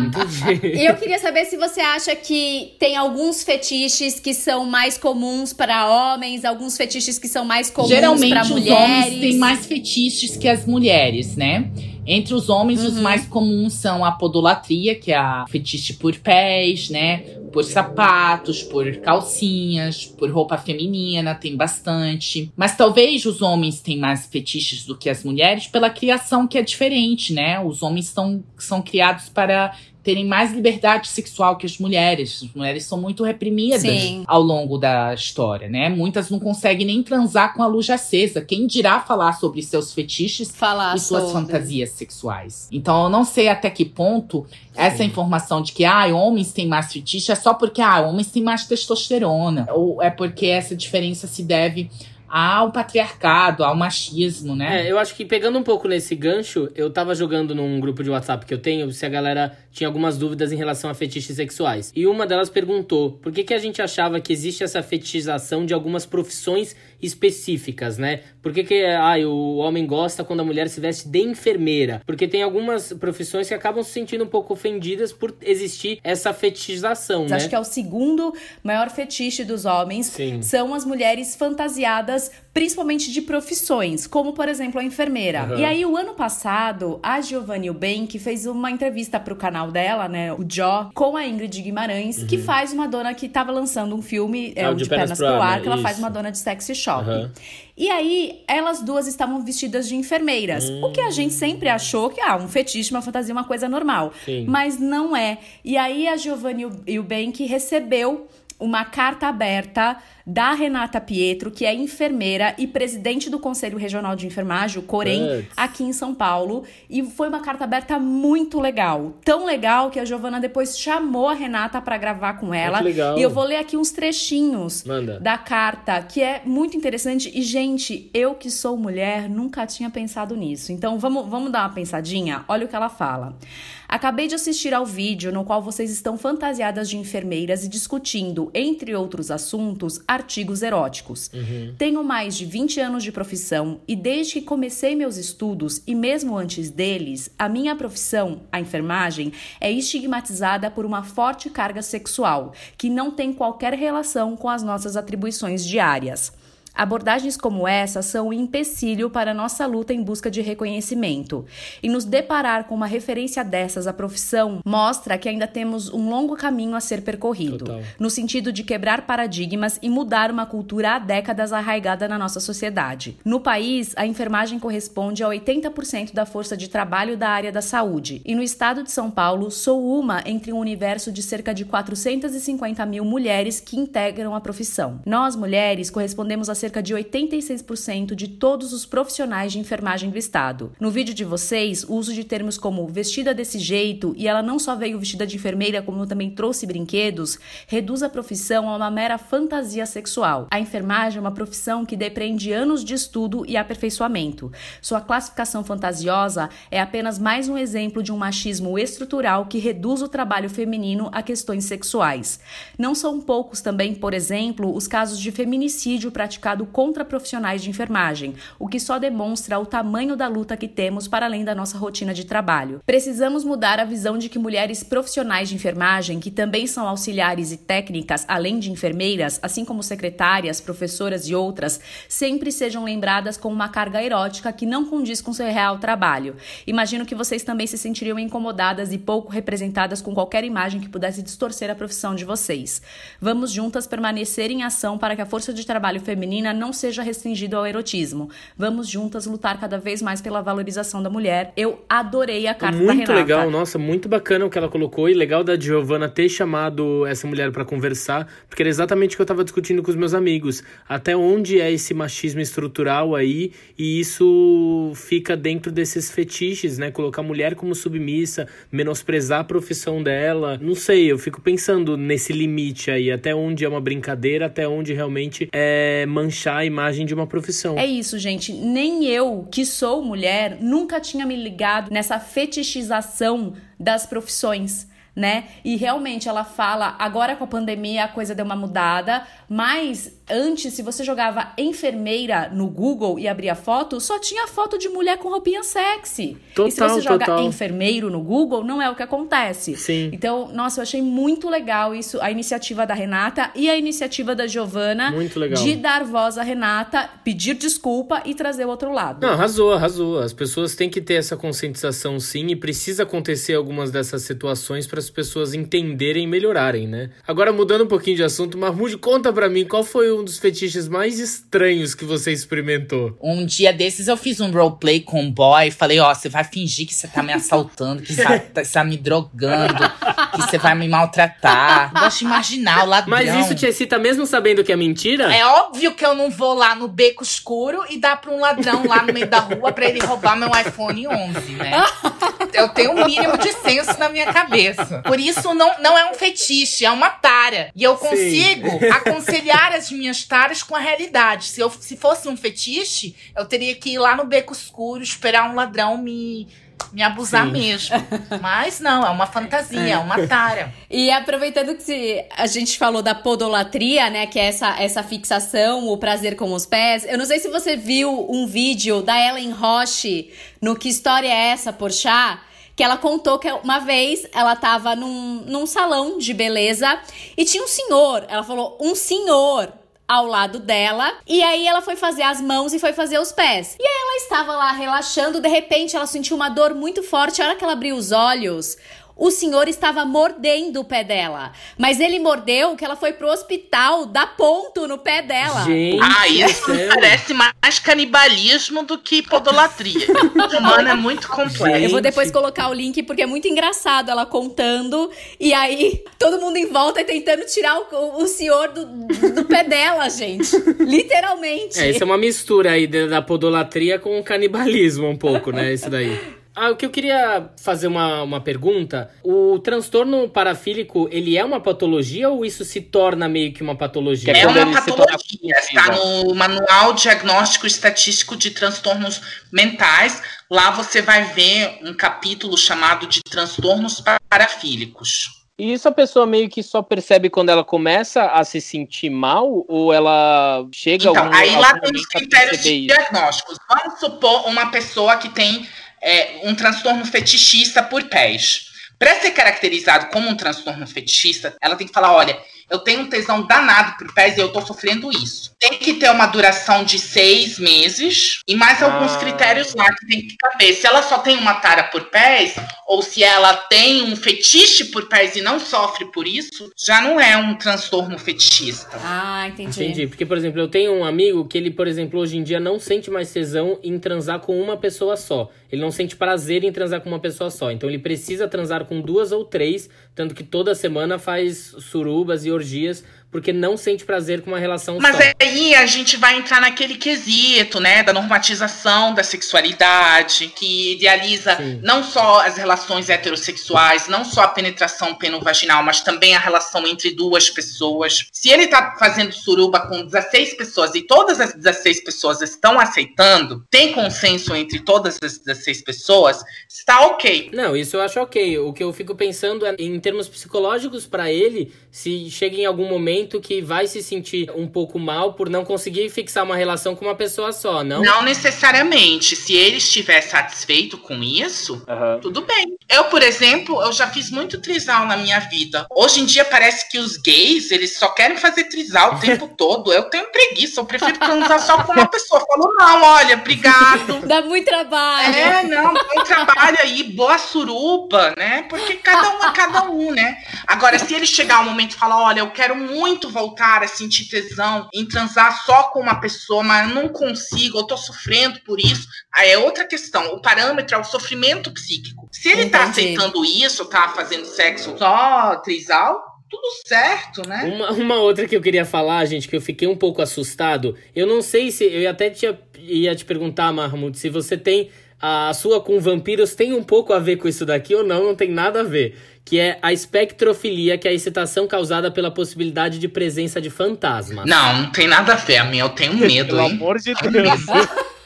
E eu queria saber se você acha que tem alguns fetiches que são mais comuns para homens, alguns fetiches que são mais comuns para mulheres. Geralmente os homens têm mais fetiches que as mulheres, né? Entre os homens, uhum. os mais comuns são a podolatria, que é a fetiche por pés, né? Por sapatos, por calcinhas, por roupa feminina, tem bastante. Mas talvez os homens tenham mais fetiches do que as mulheres pela criação que é diferente, né? Os homens são, são criados para terem mais liberdade sexual que as mulheres. As mulheres são muito reprimidas Sim. ao longo da história, né? Muitas não conseguem nem transar com a luz acesa. Quem dirá falar sobre seus fetiches falar e suas sobre. fantasias sexuais? Então, eu não sei até que ponto essa informação de que ah, homens têm mais fetiche é só porque ah, homens têm mais testosterona. Ou é porque essa diferença se deve ao patriarcado, ao machismo, né? É, eu acho que pegando um pouco nesse gancho, eu tava jogando num grupo de WhatsApp que eu tenho, se a galera tinha algumas dúvidas em relação a fetiches sexuais. E uma delas perguntou por que, que a gente achava que existe essa fetichização de algumas profissões específicas, né? Por que, que ah, o homem gosta quando a mulher se veste de enfermeira? Porque tem algumas profissões que acabam se sentindo um pouco ofendidas por existir essa fetichização, né? Acho que é o segundo maior fetiche dos homens. Sim. São as mulheres fantasiadas principalmente de profissões, como por exemplo a enfermeira. Uhum. E aí, o ano passado, a Giovanni Bank fez uma entrevista pro canal dela, né, o Jó, com a Ingrid Guimarães, uhum. que faz uma dona que tava lançando um filme, é, ah, de, de Pernas, Pernas pro Ar, né? que ela Isso. faz uma dona de sexy shop. Uhum. E aí, elas duas estavam vestidas de enfermeiras. Hum. O que a gente sempre achou que, ah, um fetiche, uma fantasia, uma coisa normal. Sim. Mas não é. E aí, a Giovanni Bank recebeu uma carta aberta da Renata Pietro, que é enfermeira e presidente do Conselho Regional de Enfermagem, o Corém, aqui em São Paulo. E foi uma carta aberta muito legal. Tão legal que a Giovana depois chamou a Renata para gravar com ela. legal. E eu vou ler aqui uns trechinhos Manda. da carta, que é muito interessante. E, gente, eu que sou mulher, nunca tinha pensado nisso. Então, vamos, vamos dar uma pensadinha? Olha o que ela fala. Acabei de assistir ao vídeo no qual vocês estão fantasiadas de enfermeiras e discutindo, entre outros assuntos, artigos eróticos. Uhum. Tenho mais de 20 anos de profissão e desde que comecei meus estudos e mesmo antes deles, a minha profissão, a enfermagem, é estigmatizada por uma forte carga sexual, que não tem qualquer relação com as nossas atribuições diárias. Abordagens como essa são um empecilho para nossa luta em busca de reconhecimento. E nos deparar com uma referência dessas à profissão mostra que ainda temos um longo caminho a ser percorrido, Total. no sentido de quebrar paradigmas e mudar uma cultura há décadas arraigada na nossa sociedade. No país, a enfermagem corresponde a 80% da força de trabalho da área da saúde, e no estado de São Paulo, sou uma entre um universo de cerca de 450 mil mulheres que integram a profissão. Nós, mulheres, correspondemos a cerca cerca de 86% de todos os profissionais de enfermagem do estado. No vídeo de vocês, o uso de termos como vestida desse jeito e ela não só veio vestida de enfermeira, como também trouxe brinquedos, reduz a profissão a uma mera fantasia sexual. A enfermagem é uma profissão que depreende anos de estudo e aperfeiçoamento. Sua classificação fantasiosa é apenas mais um exemplo de um machismo estrutural que reduz o trabalho feminino a questões sexuais. Não são poucos também, por exemplo, os casos de feminicídio praticado contra profissionais de enfermagem, o que só demonstra o tamanho da luta que temos para além da nossa rotina de trabalho. Precisamos mudar a visão de que mulheres profissionais de enfermagem, que também são auxiliares e técnicas, além de enfermeiras, assim como secretárias, professoras e outras, sempre sejam lembradas com uma carga erótica que não condiz com seu real trabalho. Imagino que vocês também se sentiriam incomodadas e pouco representadas com qualquer imagem que pudesse distorcer a profissão de vocês. Vamos juntas permanecer em ação para que a força de trabalho feminina feminina não seja restringido ao erotismo. Vamos juntas lutar cada vez mais pela valorização da mulher. Eu adorei a carta muito da Renata. Muito legal, nossa, muito bacana o que ela colocou e legal da Giovanna ter chamado essa mulher para conversar, porque era exatamente o que eu tava discutindo com os meus amigos. Até onde é esse machismo estrutural aí e isso fica dentro desses fetiches, né? Colocar a mulher como submissa, menosprezar a profissão dela. Não sei, eu fico pensando nesse limite aí, até onde é uma brincadeira, até onde realmente é manchar manchar a imagem de uma profissão. É isso, gente. Nem eu, que sou mulher, nunca tinha me ligado nessa fetichização das profissões né? E realmente ela fala, agora com a pandemia a coisa deu uma mudada, mas Antes, se você jogava enfermeira no Google e abria foto, só tinha foto de mulher com roupinha sexy. Total, e se você joga total. enfermeiro no Google, não é o que acontece. Sim. Então, nossa, eu achei muito legal isso, a iniciativa da Renata e a iniciativa da Giovana de dar voz à Renata, pedir desculpa e trazer o outro lado. Não, arrasou, arrasou. As pessoas têm que ter essa conscientização sim e precisa acontecer algumas dessas situações para as pessoas entenderem e melhorarem, né? Agora mudando um pouquinho de assunto, Mahmoud, conta para mim qual foi um dos fetiches mais estranhos que você experimentou. Um dia desses eu fiz um roleplay com um boy, falei, ó, oh, você vai fingir que você tá me assaltando, que você tá, tá me drogando, que você vai me maltratar. Gosto de imaginar o ladrão. Mas isso te excita mesmo sabendo que é mentira? É óbvio que eu não vou lá no beco escuro e dar pra um ladrão lá no meio da rua pra ele roubar meu iPhone 11, né? Eu tenho um mínimo de senso na minha cabeça. Por isso não, não é um fetiche, é uma tara. E eu consigo Sim. aconselhar as minhas taras com a realidade. Se, eu, se fosse um fetiche, eu teria que ir lá no beco escuro, esperar um ladrão me me abusar Sim. mesmo. Mas não, é uma fantasia, é, uma tara. E aproveitando que a gente falou da podolatria, né, que é essa, essa fixação, o prazer com os pés, eu não sei se você viu um vídeo da Ellen Roche no Que História é Essa, Porchat? que ela contou que uma vez ela tava num, num salão de beleza e tinha um senhor. Ela falou, um senhor ao lado dela. E aí ela foi fazer as mãos e foi fazer os pés. E aí ela estava lá relaxando, de repente ela sentiu uma dor muito forte. A hora que ela abriu os olhos, o senhor estava mordendo o pé dela. Mas ele mordeu que ela foi pro hospital dar ponto no pé dela. Gente, ah, isso é parece mais canibalismo do que podolatria. o humano é muito complexo. Eu vou depois colocar o link porque é muito engraçado ela contando. E aí todo mundo em volta tentando tirar o, o senhor do, do pé dela, gente. Literalmente. É, isso é uma mistura aí da podolatria com o canibalismo um pouco, né? Isso daí. Ah, o que eu queria fazer uma, uma pergunta. O transtorno parafílico, ele é uma patologia ou isso se torna meio que uma patologia? É uma patologia. Está no Manual Diagnóstico Estatístico de Transtornos Mentais. Lá você vai ver um capítulo chamado de transtornos parafílicos. E isso a pessoa meio que só percebe quando ela começa a se sentir mal ou ela chega então, algum, aí lá tem os critérios diagnósticos. Vamos supor uma pessoa que tem é, um transtorno fetichista por pés. Para ser caracterizado como um transtorno fetichista, ela tem que falar: olha, eu tenho um tesão danado por pés e eu tô sofrendo isso. Tem que ter uma duração de seis meses e mais alguns ah. critérios lá que tem que caber. Se ela só tem uma tara por pés, ou se ela tem um fetiche por pés e não sofre por isso, já não é um transtorno fetichista. Ah, entendi. Entendi. Porque, por exemplo, eu tenho um amigo que ele, por exemplo, hoje em dia não sente mais tesão em transar com uma pessoa só. Ele não sente prazer em transar com uma pessoa só. Então ele precisa transar com duas ou três, tanto que toda semana faz surubas e orgias porque não sente prazer com uma relação Mas só. aí a gente vai entrar naquele quesito, né, da normatização da sexualidade, que idealiza Sim. não só as relações heterossexuais, não só a penetração penovaginal, mas também a relação entre duas pessoas. Se ele tá fazendo suruba com 16 pessoas e todas as 16 pessoas estão aceitando, tem consenso entre todas as 16 pessoas, está ok. Não, isso eu acho ok. O que eu fico pensando é em termos psicológicos para ele, se chega em algum momento que vai se sentir um pouco mal por não conseguir fixar uma relação com uma pessoa só, não? Não necessariamente. Se ele estiver satisfeito com isso, uhum. tudo bem. Eu, por exemplo, eu já fiz muito trisal na minha vida. Hoje em dia parece que os gays, eles só querem fazer trisal o tempo todo. Eu tenho preguiça, eu prefiro transar só com uma pessoa. Falou, não, olha, obrigado. Dá muito trabalho. É, não, muito trabalho aí, boa suruba, né? Porque cada um é cada um, né? Agora, se ele chegar um momento momento fala: olha, eu quero muito voltar a sentir tesão em transar só com uma pessoa, mas não consigo, eu tô sofrendo por isso. Aí é outra questão. O parâmetro é o sofrimento psíquico. Se ele tá Entendi. tá aceitando isso, tá fazendo sexo só trisal, tudo certo, né? Uma, uma, outra que eu queria falar, gente, que eu fiquei um pouco assustado. Eu não sei se. Eu até tinha, ia te perguntar, Mahmoud, se você tem. A sua com vampiros tem um pouco a ver com isso daqui ou não, não tem nada a ver que é a espectrofilia, que é a excitação causada pela possibilidade de presença de fantasmas. Não, não tem nada a ver, a minha eu tenho medo, Pelo hein? amor de Deus.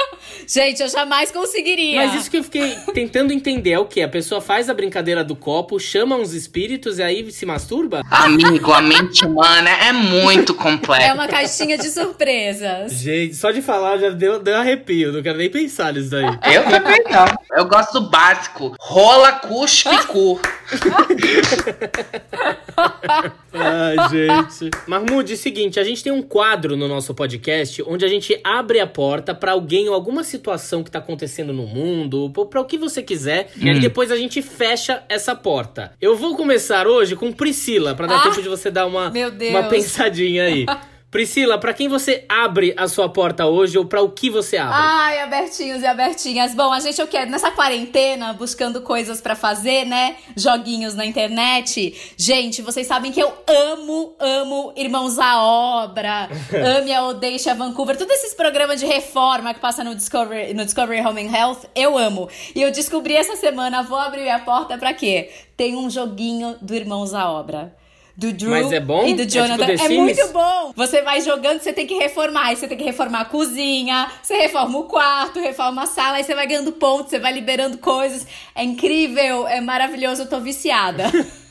Gente, eu jamais conseguiria. Mas isso que eu fiquei tentando entender é o que? A pessoa faz a brincadeira do copo, chama uns espíritos e aí se masturba? Amigo, a mente humana é muito complexa. É uma caixinha de surpresas. Gente, só de falar já deu, deu arrepio. Não quero nem pensar nisso daí. Eu também não. Eu gosto do básico. Rola, cuspe, cu. Ai, gente. Mahmoud, é o seguinte, a gente tem um quadro no nosso podcast onde a gente abre a porta para alguém ou alguma situação que tá acontecendo no mundo, para o que você quiser, hum. e depois a gente fecha essa porta. Eu vou começar hoje com Priscila, para dar ah, tempo de você dar uma, uma pensadinha aí. Priscila, para quem você abre a sua porta hoje ou para o que você abre? Ai, abertinhos e abertinhas. Bom, a gente o quê? Nessa quarentena, buscando coisas para fazer, né? Joguinhos na internet. Gente, vocês sabem que eu amo, amo Irmãos à Obra, Ame a Odeixa Vancouver, todos esses programas de reforma que passa no Discovery, no Discovery Home and Health, eu amo. E eu descobri essa semana, vou abrir minha porta para quê? Tem um joguinho do Irmãos à Obra do Drew Mas é bom? e do Jonathan. É, tipo é muito bom. Você vai jogando, você tem que reformar. Aí você tem que reformar a cozinha, você reforma o quarto, reforma a sala, aí você vai ganhando pontos, você vai liberando coisas. É incrível, é maravilhoso, eu tô viciada.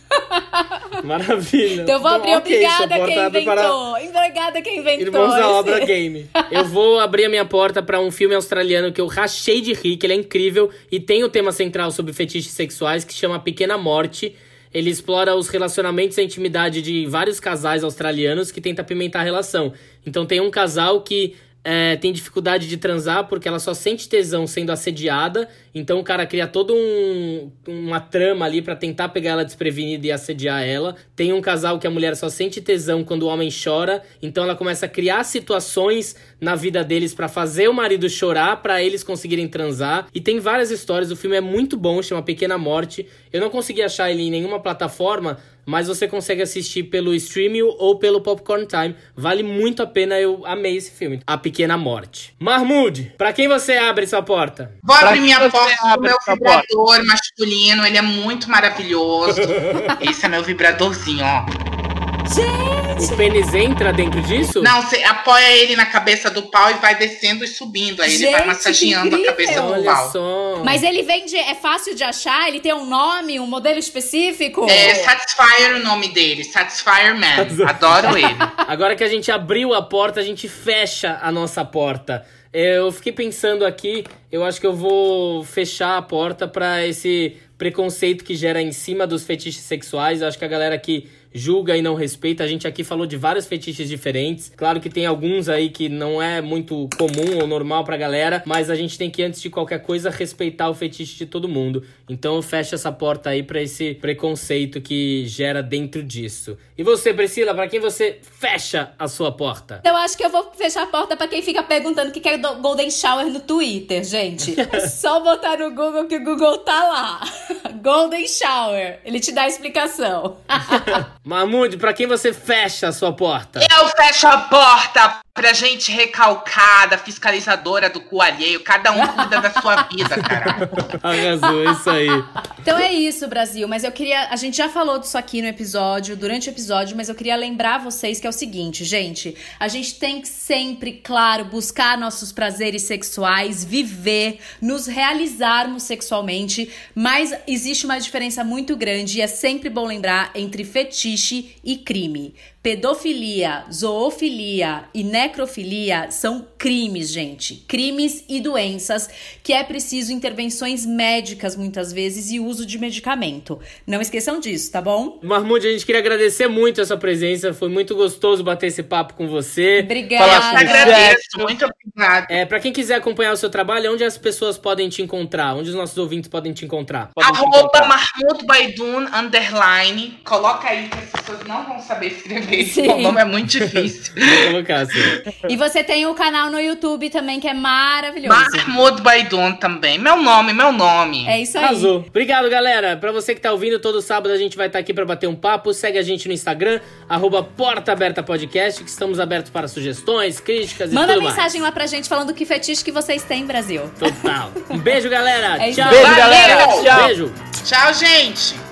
Maravilha. Então eu vou abrir okay, obrigada quem inventou. Para... Obrigada quem inventou. Irmãos da obra game. Eu vou abrir a minha porta para um filme australiano que eu rachei de rir, que ele é incrível e tem o tema central sobre fetiches sexuais que chama Pequena Morte. Ele explora os relacionamentos e a intimidade de vários casais australianos que tenta apimentar a relação. Então tem um casal que é, tem dificuldade de transar porque ela só sente tesão sendo assediada. Então o cara cria todo um, uma trama ali para tentar pegar ela desprevenida e assediar ela. Tem um casal que a mulher só sente tesão quando o homem chora. Então ela começa a criar situações na vida deles para fazer o marido chorar para eles conseguirem transar. E tem várias histórias. O filme é muito bom, chama Pequena Morte. Eu não consegui achar ele em nenhuma plataforma, mas você consegue assistir pelo streaming ou pelo Popcorn Time. Vale muito a pena, eu amei esse filme. A Pequena Morte. Mahmoud, para quem você abre sua porta? Vou abrir minha porta pro meu vibrador porta. masculino, ele é muito maravilhoso. esse é meu vibradorzinho, ó. Gente! O pênis entra dentro disso? Não, você apoia ele na cabeça do pau e vai descendo e subindo. Aí Gente, ele vai massageando a cabeça do Olha pau. Só. Mas ele vende. É fácil de achar? Ele tem um nome, um modelo específico? É Satisfyer o nome dele. Satisfyer Man. Adoro ele. Agora que a gente abriu a porta, a gente fecha a nossa porta. Eu fiquei pensando aqui, eu acho que eu vou fechar a porta para esse preconceito que gera em cima dos fetiches sexuais. Eu acho que a galera que julga e não respeita. A gente aqui falou de vários fetiches diferentes. Claro que tem alguns aí que não é muito comum ou normal pra galera, mas a gente tem que, antes de qualquer coisa, respeitar o fetiche de todo mundo. Então fecha essa porta aí pra esse preconceito que gera dentro disso. E você, Priscila, para quem você fecha a sua porta? Eu acho que eu vou fechar a porta para quem fica perguntando o que é Golden Shower no Twitter, gente. É só botar no Google que o Google tá lá. Golden Shower. Ele te dá a explicação. Mahmoud, pra quem você fecha a sua porta? Eu fecho a porta pra gente recalcada, fiscalizadora do cu alheio. Cada um cuida da sua vida, cara. Arrasou, é isso aí. Então é isso, Brasil. Mas eu queria. A gente já falou disso aqui no episódio, durante o episódio, mas eu queria lembrar vocês que é o seguinte, gente. A gente tem que sempre, claro, buscar nossos prazeres sexuais, viver, nos realizarmos sexualmente. Mas existe uma diferença muito grande e é sempre bom lembrar entre fetiche e crime. Pedofilia, zoofilia e necrofilia são crimes, gente. Crimes e doenças que é preciso intervenções médicas muitas vezes e uso de medicamento. Não esqueçam disso, tá bom? Marmude, a gente queria agradecer muito a sua presença. Foi muito gostoso bater esse papo com você. Obrigada. Agradeço, muito obrigada. É, pra quem quiser acompanhar o seu trabalho, onde as pessoas podem te encontrar? Onde os nossos ouvintes podem te encontrar? Podem Arroba Mahmoud Baidun, underline. Coloca aí que as pessoas não vão saber escrever. Sim. O nome é muito difícil. Vou colocar, sim. E você tem o um canal no YouTube também, que é maravilhoso. Mahmoud Baidun também. Meu nome, meu nome. É isso aí. Azul. Obrigado, galera. Pra você que tá ouvindo, todo sábado a gente vai estar tá aqui pra bater um papo. Segue a gente no Instagram, arroba Porta Aberta Podcast, que estamos abertos para sugestões, críticas Manda e tudo mensagem mais. lá pra gente falando que fetiche que vocês têm, Brasil. Total. Um beijo, galera. É Tchau. Beijo, galera. Tchau. Beijo. Tchau, gente.